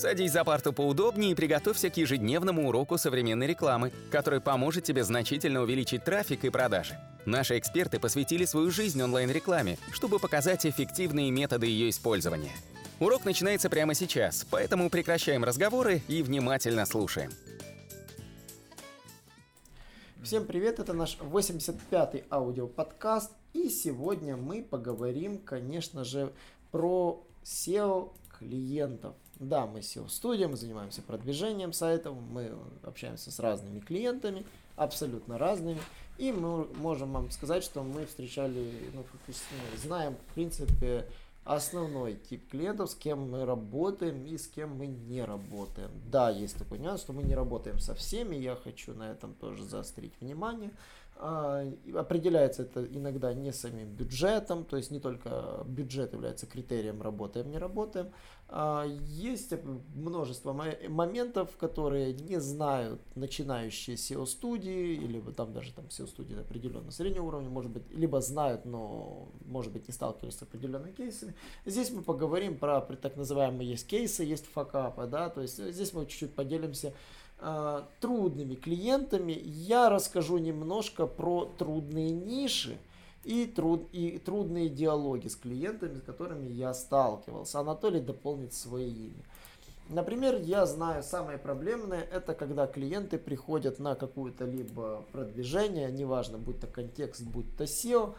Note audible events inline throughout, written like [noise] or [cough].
Садись за парту поудобнее и приготовься к ежедневному уроку современной рекламы, который поможет тебе значительно увеличить трафик и продажи. Наши эксперты посвятили свою жизнь онлайн-рекламе, чтобы показать эффективные методы ее использования. Урок начинается прямо сейчас, поэтому прекращаем разговоры и внимательно слушаем. Всем привет, это наш 85-й аудиоподкаст, и сегодня мы поговорим, конечно же, про SEO клиентов. Да, мы SEO-студия, мы занимаемся продвижением сайтов, мы общаемся с разными клиентами, абсолютно разными. И мы можем вам сказать, что мы встречали, ну, знаем, в принципе, основной тип клиентов, с кем мы работаем и с кем мы не работаем. Да, есть такой нюанс, что мы не работаем со всеми, я хочу на этом тоже заострить внимание. А, определяется это иногда не самим бюджетом, то есть не только бюджет является критерием работаем, не работаем. А, есть множество моментов, которые не знают начинающие SEO-студии, или там даже там SEO-студии определенно среднего уровня, может быть, либо знают, но, может быть, не сталкивались с определенными кейсами. Здесь мы поговорим про так называемые есть кейсы, есть факапы, да, то есть здесь мы чуть-чуть поделимся трудными клиентами, я расскажу немножко про трудные ниши и, труд, и трудные диалоги с клиентами, с которыми я сталкивался. Анатолий дополнит свое имя. Например, я знаю, самое проблемное это когда клиенты приходят на какую-то либо продвижение, неважно, будь то контекст, будь то SEO,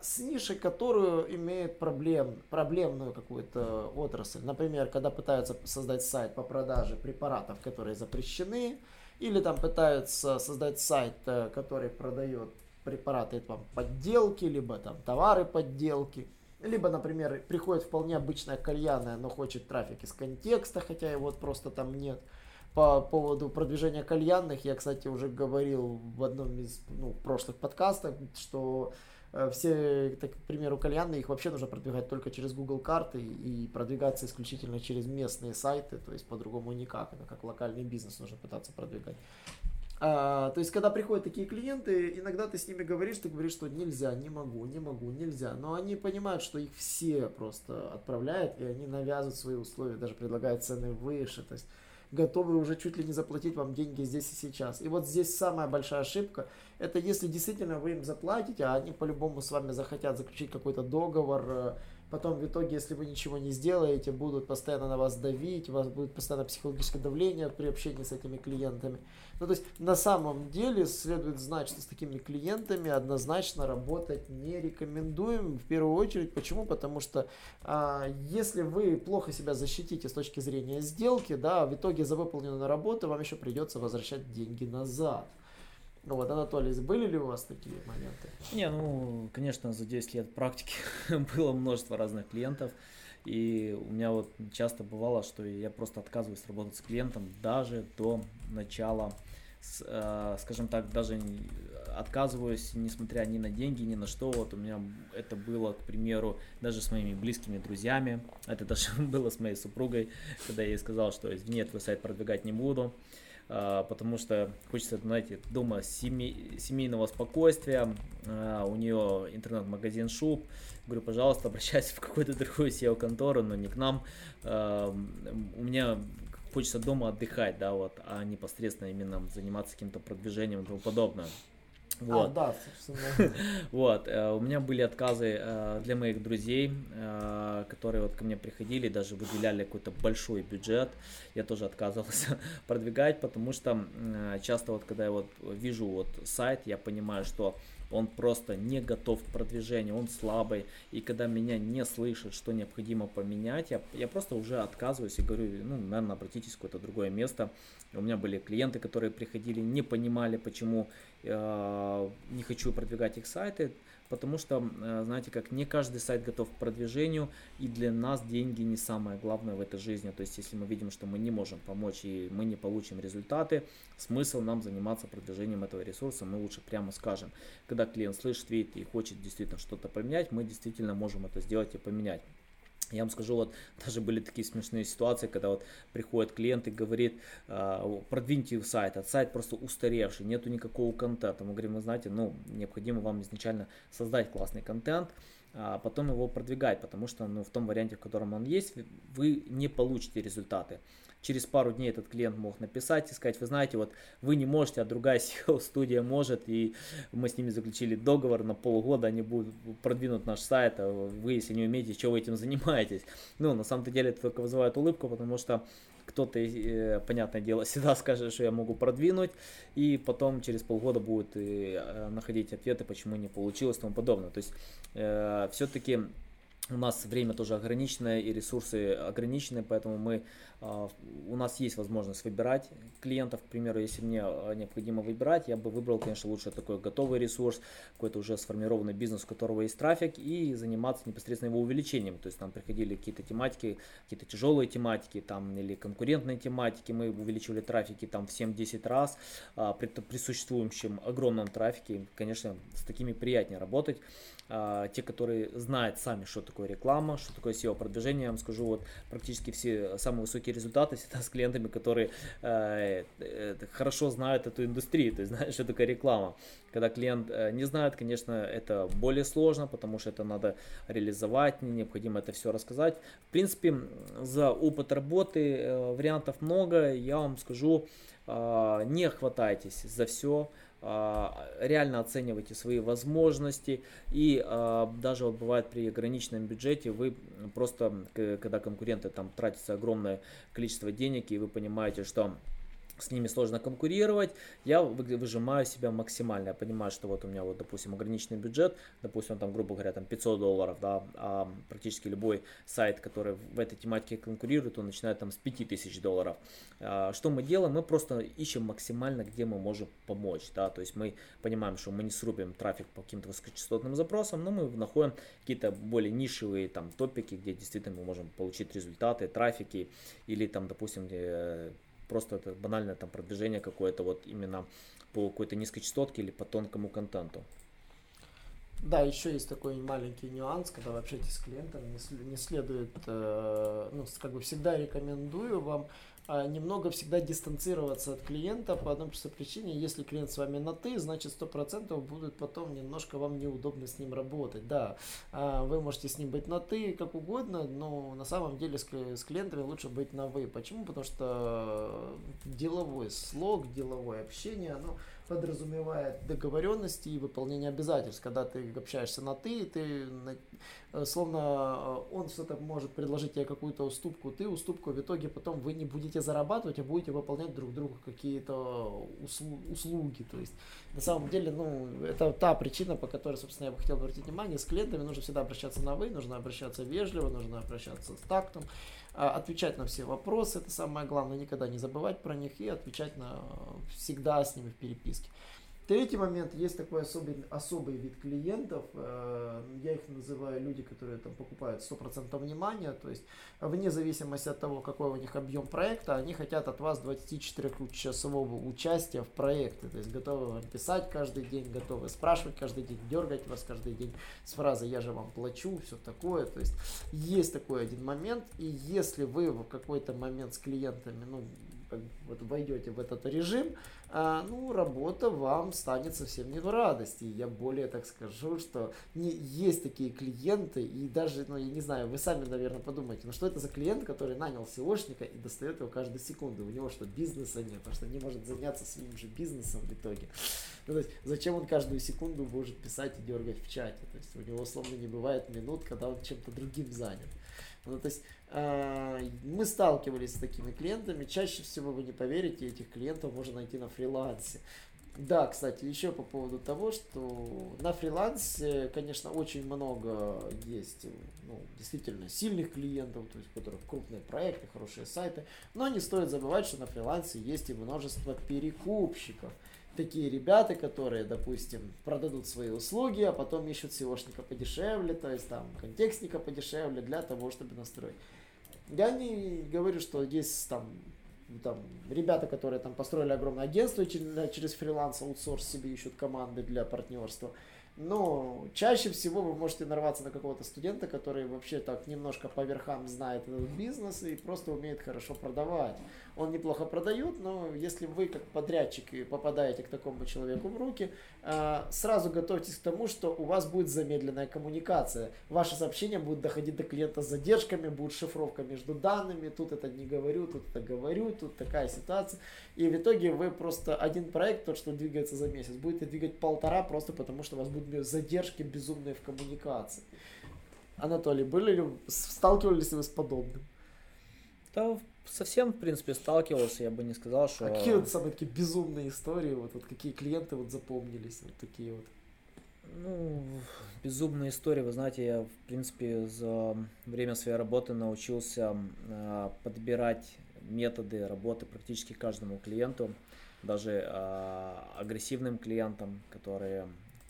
с нишей, которую имеет проблем, проблемную какую-то отрасль. Например, когда пытаются создать сайт по продаже препаратов, которые запрещены, или там пытаются создать сайт, э, который продает препараты там, подделки, либо там товары подделки. Либо, например, приходит вполне обычная кальянная, но хочет трафик из контекста, хотя его просто там нет. По поводу продвижения кальянных, я, кстати, уже говорил в одном из ну, прошлых подкастов, что все, так, к примеру, кальянные, их вообще нужно продвигать только через Google карты и продвигаться исключительно через местные сайты, то есть по-другому никак, это как локальный бизнес нужно пытаться продвигать. А, то есть, когда приходят такие клиенты, иногда ты с ними говоришь, ты говоришь, что нельзя, не могу, не могу, нельзя. Но они понимают, что их все просто отправляют, и они навязывают свои условия, даже предлагают цены выше. То есть, готовы уже чуть ли не заплатить вам деньги здесь и сейчас. И вот здесь самая большая ошибка, это если действительно вы им заплатите, а они по-любому с вами захотят заключить какой-то договор, э, Потом в итоге, если вы ничего не сделаете, будут постоянно на вас давить, у вас будет постоянно психологическое давление при общении с этими клиентами. Ну, то есть, на самом деле, следует знать, что с такими клиентами однозначно работать не рекомендуем. В первую очередь, почему? Потому что а, если вы плохо себя защитите с точки зрения сделки, да, в итоге за выполненную работу вам еще придется возвращать деньги назад. Ну вот, Анатолий, были ли у вас такие моменты? Не, ну, конечно, за 10 лет практики [laughs] было множество разных клиентов. И у меня вот часто бывало, что я просто отказываюсь работать с клиентом даже до начала, э, скажем так, даже отказываюсь, несмотря ни на деньги, ни на что. Вот у меня это было, к примеру, даже с моими близкими друзьями. Это [laughs] даже было с моей супругой, когда я ей сказал, что нет, твой сайт продвигать не буду. А, потому что хочется, знаете, дома семей, семейного спокойствия, а, у нее интернет-магазин шуб, говорю, пожалуйста, обращайся в какую-то другую SEO-контору, но не к нам, а, у меня хочется дома отдыхать, да, вот, а непосредственно именно заниматься каким-то продвижением и тому подобное. Вот. А, да, собственно. [laughs] вот, э, у меня были отказы э, для моих друзей, э, которые вот ко мне приходили, даже выделяли какой-то большой бюджет. Я тоже отказывался [laughs] продвигать, потому что часто вот, когда я вот вижу вот сайт, я понимаю, что он просто не готов к продвижению, он слабый, и когда меня не слышат, что необходимо поменять, я, я просто уже отказываюсь и говорю, ну, наверное, обратитесь в какое-то другое место. У меня были клиенты, которые приходили, не понимали, почему э, хочу продвигать их сайты, потому что, э, знаете, как не каждый сайт готов к продвижению, и для нас деньги не самое главное в этой жизни. То есть, если мы видим, что мы не можем помочь и мы не получим результаты, смысл нам заниматься продвижением этого ресурса, мы лучше прямо скажем. Когда клиент слышит, видит и хочет действительно что-то поменять, мы действительно можем это сделать и поменять. Я вам скажу, вот даже были такие смешные ситуации, когда вот приходит клиент и говорит, «А, продвиньте сайт, а сайт просто устаревший, нету никакого контента. Мы говорим, вы знаете, ну, необходимо вам изначально создать классный контент, а потом его продвигать, потому что ну, в том варианте, в котором он есть, вы не получите результаты. Через пару дней этот клиент мог написать и сказать, вы знаете, вот вы не можете, а другая [laughs] SEO-студия может, и мы с ними заключили договор на полгода, они будут продвинуть наш сайт, а вы, если не умеете, что вы этим занимаетесь. Ну, на самом деле это только вызывает улыбку, потому что кто-то, э, понятное дело, [laughs] всегда скажет, что я могу продвинуть, и потом через полгода будет э, находить ответы, почему не получилось и тому подобное. То есть э, все-таки у нас время тоже ограниченное и ресурсы ограничены, поэтому мы а, у нас есть возможность выбирать клиентов, к примеру, если мне а, необходимо выбирать, я бы выбрал, конечно, лучше такой готовый ресурс, какой-то уже сформированный бизнес, у которого есть трафик, и заниматься непосредственно его увеличением. То есть там приходили какие-то тематики, какие-то тяжелые тематики, там или конкурентные тематики, мы увеличивали трафики там в 7-10 раз, а, при, при существующем огромном трафике, конечно, с такими приятнее работать. Те, которые знают сами, что такое реклама, что такое SEO-продвижение, я вам скажу, вот практически все самые высокие результаты всегда с клиентами, которые э, э, хорошо знают эту индустрию, то есть [laughs] знают, что такое реклама. Когда клиент э, не знает, конечно, это более сложно, потому что это надо реализовать, необходимо это все рассказать. В принципе, за опыт работы э, вариантов много, я вам скажу, э, не хватайтесь за все, а, реально оценивайте свои возможности. И а, даже вот бывает при ограниченном бюджете вы просто, когда конкуренты там тратится огромное количество денег и вы понимаете, что с ними сложно конкурировать, я выжимаю себя максимально. Я понимаю, что вот у меня вот, допустим, ограниченный бюджет, допустим, там, грубо говоря, там 500 долларов, да, а практически любой сайт, который в этой тематике конкурирует, он начинает там с 5000 долларов. А, что мы делаем? Мы просто ищем максимально, где мы можем помочь, да, то есть мы понимаем, что мы не срубим трафик по каким-то высокочастотным запросам, но мы находим какие-то более нишевые там топики, где действительно мы можем получить результаты, трафики, или там, допустим, просто это банальное там продвижение какое-то вот именно по какой-то низкой частотке или по тонкому контенту. Да, еще есть такой маленький нюанс, когда вы общаетесь с клиентом, не, следует, э, ну, как бы всегда рекомендую вам немного всегда дистанцироваться от клиента по одной простой причине. Если клиент с вами на «ты», значит 100% будет потом немножко вам неудобно с ним работать. Да, а, вы можете с ним быть на «ты» как угодно, но на самом деле с клиентами лучше быть на «вы». Почему? Потому что деловой слог, деловое общение, оно подразумевает договоренности и выполнение обязательств. Когда ты общаешься на ты, ты э, словно э, он что-то может предложить тебе какую-то уступку, ты уступку, в итоге потом вы не будете зарабатывать, а будете выполнять друг другу какие-то услуги. То есть на самом деле, ну, это та причина, по которой, собственно, я бы хотел обратить внимание, с клиентами нужно всегда обращаться на вы, нужно обращаться вежливо, нужно обращаться с тактом. А, отвечать на все вопросы, это самое главное, никогда не забывать про них и отвечать на всегда с ними в переписке. Третий момент, есть такой особый, особый вид клиентов, э, я их называю люди, которые там покупают 100% внимания, то есть вне зависимости от того, какой у них объем проекта, они хотят от вас 24-часового участия в проекте, то есть готовы вам писать каждый день, готовы спрашивать каждый день, дергать вас каждый день с фразой «я же вам плачу», все такое, то есть есть такой один момент, и если вы в какой-то момент с клиентами, ну, вот войдете в этот режим, а, ну, работа вам станет совсем не в радости. Я более так скажу, что не, есть такие клиенты, и даже, ну, я не знаю, вы сами, наверное, подумайте, ну, что это за клиент, который нанял SEOшника и достает его каждую секунду? У него что, бизнеса нет, потому что не может заняться своим же бизнесом в итоге. Ну, то есть, зачем он каждую секунду может писать и дергать в чате? То есть, у него, условно, не бывает минут, когда он чем-то другим занят. Ну, то есть мы сталкивались с такими клиентами. Чаще всего вы не поверите, этих клиентов можно найти на фрилансе. Да, кстати, еще по поводу того, что на фрилансе, конечно, очень много есть ну, действительно сильных клиентов, то есть у которых крупные проекты, хорошие сайты, но не стоит забывать, что на фрилансе есть и множество перекупщиков такие ребята, которые, допустим, продадут свои услуги, а потом ищут SEOшника подешевле, то есть там контекстника подешевле для того, чтобы настроить. Я не говорю, что есть там, там ребята, которые там построили огромное агентство и через, через фриланс, аутсорс себе ищут команды для партнерства. Но чаще всего вы можете нарваться на какого-то студента, который вообще так немножко по верхам знает этот бизнес и просто умеет хорошо продавать. Он неплохо продает, но если вы как подрядчик попадаете к такому человеку в руки, а, сразу готовьтесь к тому, что у вас будет замедленная коммуникация. Ваши сообщения будут доходить до клиента с задержками, будет шифровка между данными, тут это не говорю, тут это говорю, тут такая ситуация. И в итоге вы просто один проект, тот, что двигается за месяц, будете двигать полтора, просто потому что у вас будут задержки безумные в коммуникации. Анатолий, были ли, сталкивались ли вы с подобным? Да, совсем, в принципе, сталкивался, я бы не сказал, что... А какие вот самые такие безумные истории, вот, вот какие клиенты вот запомнились, вот такие вот? Ну, безумные истории, вы знаете, я, в принципе, за время своей работы научился э, подбирать методы работы практически каждому клиенту, даже э, агрессивным клиентам, которые,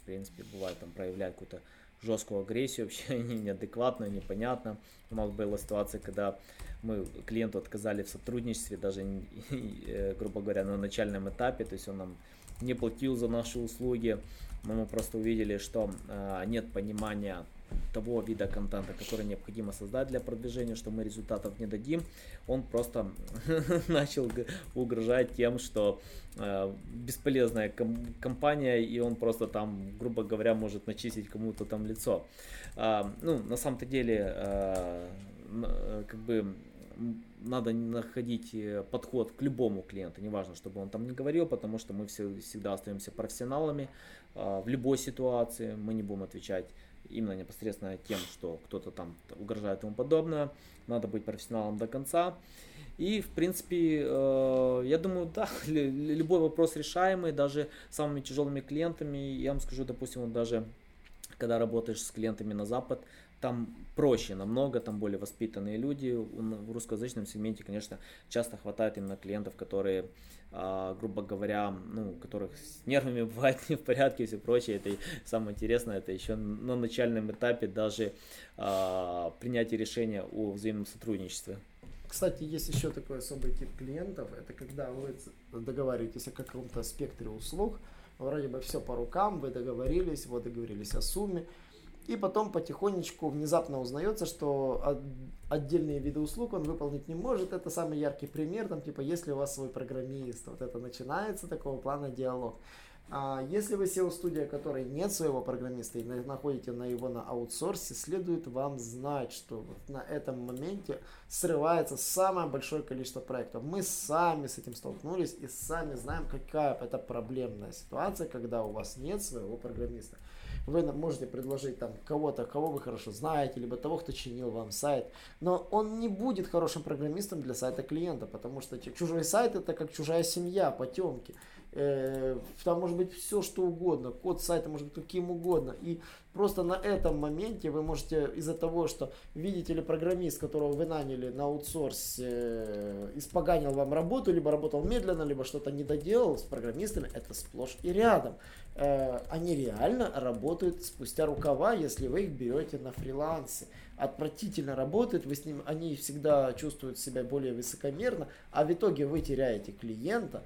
принципе, бывает там проявляют какую-то жесткую агрессию, вообще [laughs] они неадекватно, непонятно. У нас была ситуация, когда мы клиенту отказали в сотрудничестве, даже, [laughs] э, грубо говоря, на начальном этапе, то есть он нам не платил за наши услуги, мы просто увидели, что э, нет понимания того вида контента, который необходимо создать для продвижения, что мы результатов не дадим, он просто [laughs] начал угрожать тем, что э, бесполезная ком- компания, и он просто там, грубо говоря, может начистить кому-то там лицо. Э, ну, на самом-то деле, э, э как бы надо находить э, подход к любому клиенту, неважно, чтобы он там не говорил, потому что мы все, всегда остаемся профессионалами э, в любой ситуации, мы не будем отвечать именно непосредственно тем, что кто-то там угрожает и тому подобное, надо быть профессионалом до конца. И, в принципе, э, я думаю, [laughs] да, любой вопрос решаемый, даже самыми тяжелыми клиентами. Я вам скажу, допустим, вот даже когда работаешь с клиентами на Запад, там проще намного, там более воспитанные люди. В русскоязычном сегменте, конечно, часто хватает именно клиентов, которые, а, грубо говоря, ну, которых с нервами [laughs] бывает не в порядке и все прочее. Это самое интересное, это еще на начальном этапе даже а, принятие решения о взаимном сотрудничестве. Кстати, есть еще такой особый тип клиентов. Это когда вы договариваетесь о каком-то спектре услуг, вроде бы все по рукам, вы договорились, вот договорились о сумме, и потом потихонечку внезапно узнается, что отдельные виды услуг он выполнить не может. Это самый яркий пример, там, типа, если у вас свой программист, вот это начинается такого плана диалог. А если вы SEO-студия, которой нет своего программиста и находите на его на аутсорсе, следует вам знать, что вот на этом моменте срывается самое большое количество проектов. Мы сами с этим столкнулись и сами знаем, какая это проблемная ситуация, когда у вас нет своего программиста. Вы можете предложить там кого-то, кого вы хорошо знаете, либо того, кто чинил вам сайт. Но он не будет хорошим программистом для сайта клиента, потому что чужой сайт это как чужая семья, потемки. Э, там может быть все что угодно, код сайта может быть каким угодно. И просто на этом моменте вы можете из-за того, что видите ли программист, которого вы наняли на аутсорсе, э, испоганил вам работу, либо работал медленно, либо что-то не доделал с программистами, это сплошь и рядом. Э, они реально работают спустя рукава, если вы их берете на фрилансе. Отвратительно работают, вы с ним, они всегда чувствуют себя более высокомерно, а в итоге вы теряете клиента,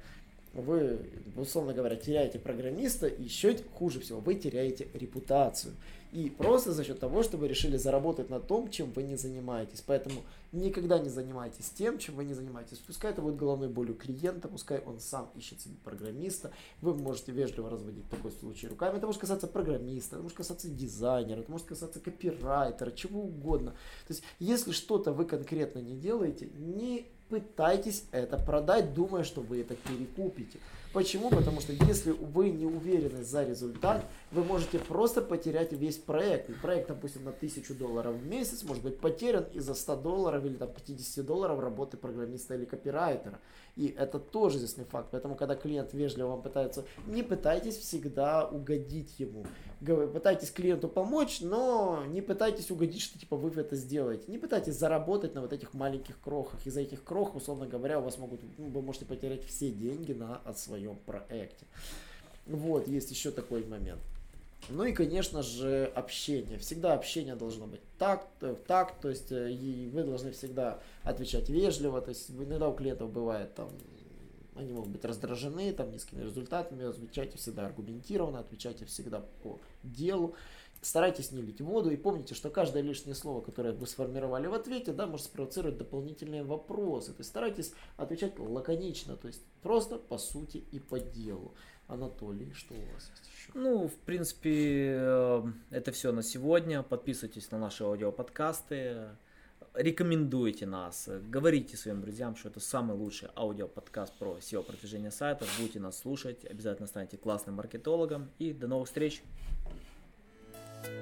вы, условно говоря, теряете программиста, и еще хуже всего, вы теряете репутацию. И просто за счет того, что вы решили заработать на том, чем вы не занимаетесь. Поэтому никогда не занимайтесь тем, чем вы не занимаетесь. Пускай это будет головной болью клиента, пускай он сам ищет себе программиста. Вы можете вежливо разводить такой случай руками. Это может касаться программиста, это может касаться дизайнера, это может касаться копирайтера, чего угодно. То есть, если что-то вы конкретно не делаете, не пытайтесь это продать, думая, что вы это перекупите. Почему? Потому что если вы не уверены за результат, вы можете просто потерять весь проект. И проект, допустим, на 1000 долларов в месяц может быть потерян из-за 100 долларов или там, 50 долларов работы программиста или копирайтера. И это тоже известный факт. Поэтому, когда клиент вежливо вам пытается, не пытайтесь всегда угодить ему. Пытайтесь клиенту помочь, но не пытайтесь угодить, что типа вы это сделаете. Не пытайтесь заработать на вот этих маленьких крохах. Из-за этих крох, условно говоря, у вас могут, ну, вы можете потерять все деньги на от своем проекте. Вот, есть еще такой момент. Ну и, конечно же, общение. Всегда общение должно быть так, э, так, то есть э, и вы должны всегда отвечать вежливо. То есть иногда у клиентов бывает там они могут быть раздражены там низкими результатами, отвечайте всегда аргументированно, отвечайте всегда по делу. Старайтесь не лить воду и помните, что каждое лишнее слово, которое вы сформировали в ответе, да, может спровоцировать дополнительные вопросы. То есть старайтесь отвечать лаконично, то есть просто по сути и по делу. Анатолий, что у вас есть еще? Ну, в принципе, э, это все на сегодня. Подписывайтесь на наши аудиоподкасты рекомендуйте нас, говорите своим друзьям, что это самый лучший аудиоподкаст про SEO-продвижение сайтов. Будете нас слушать, обязательно станьте классным маркетологом и до новых встреч!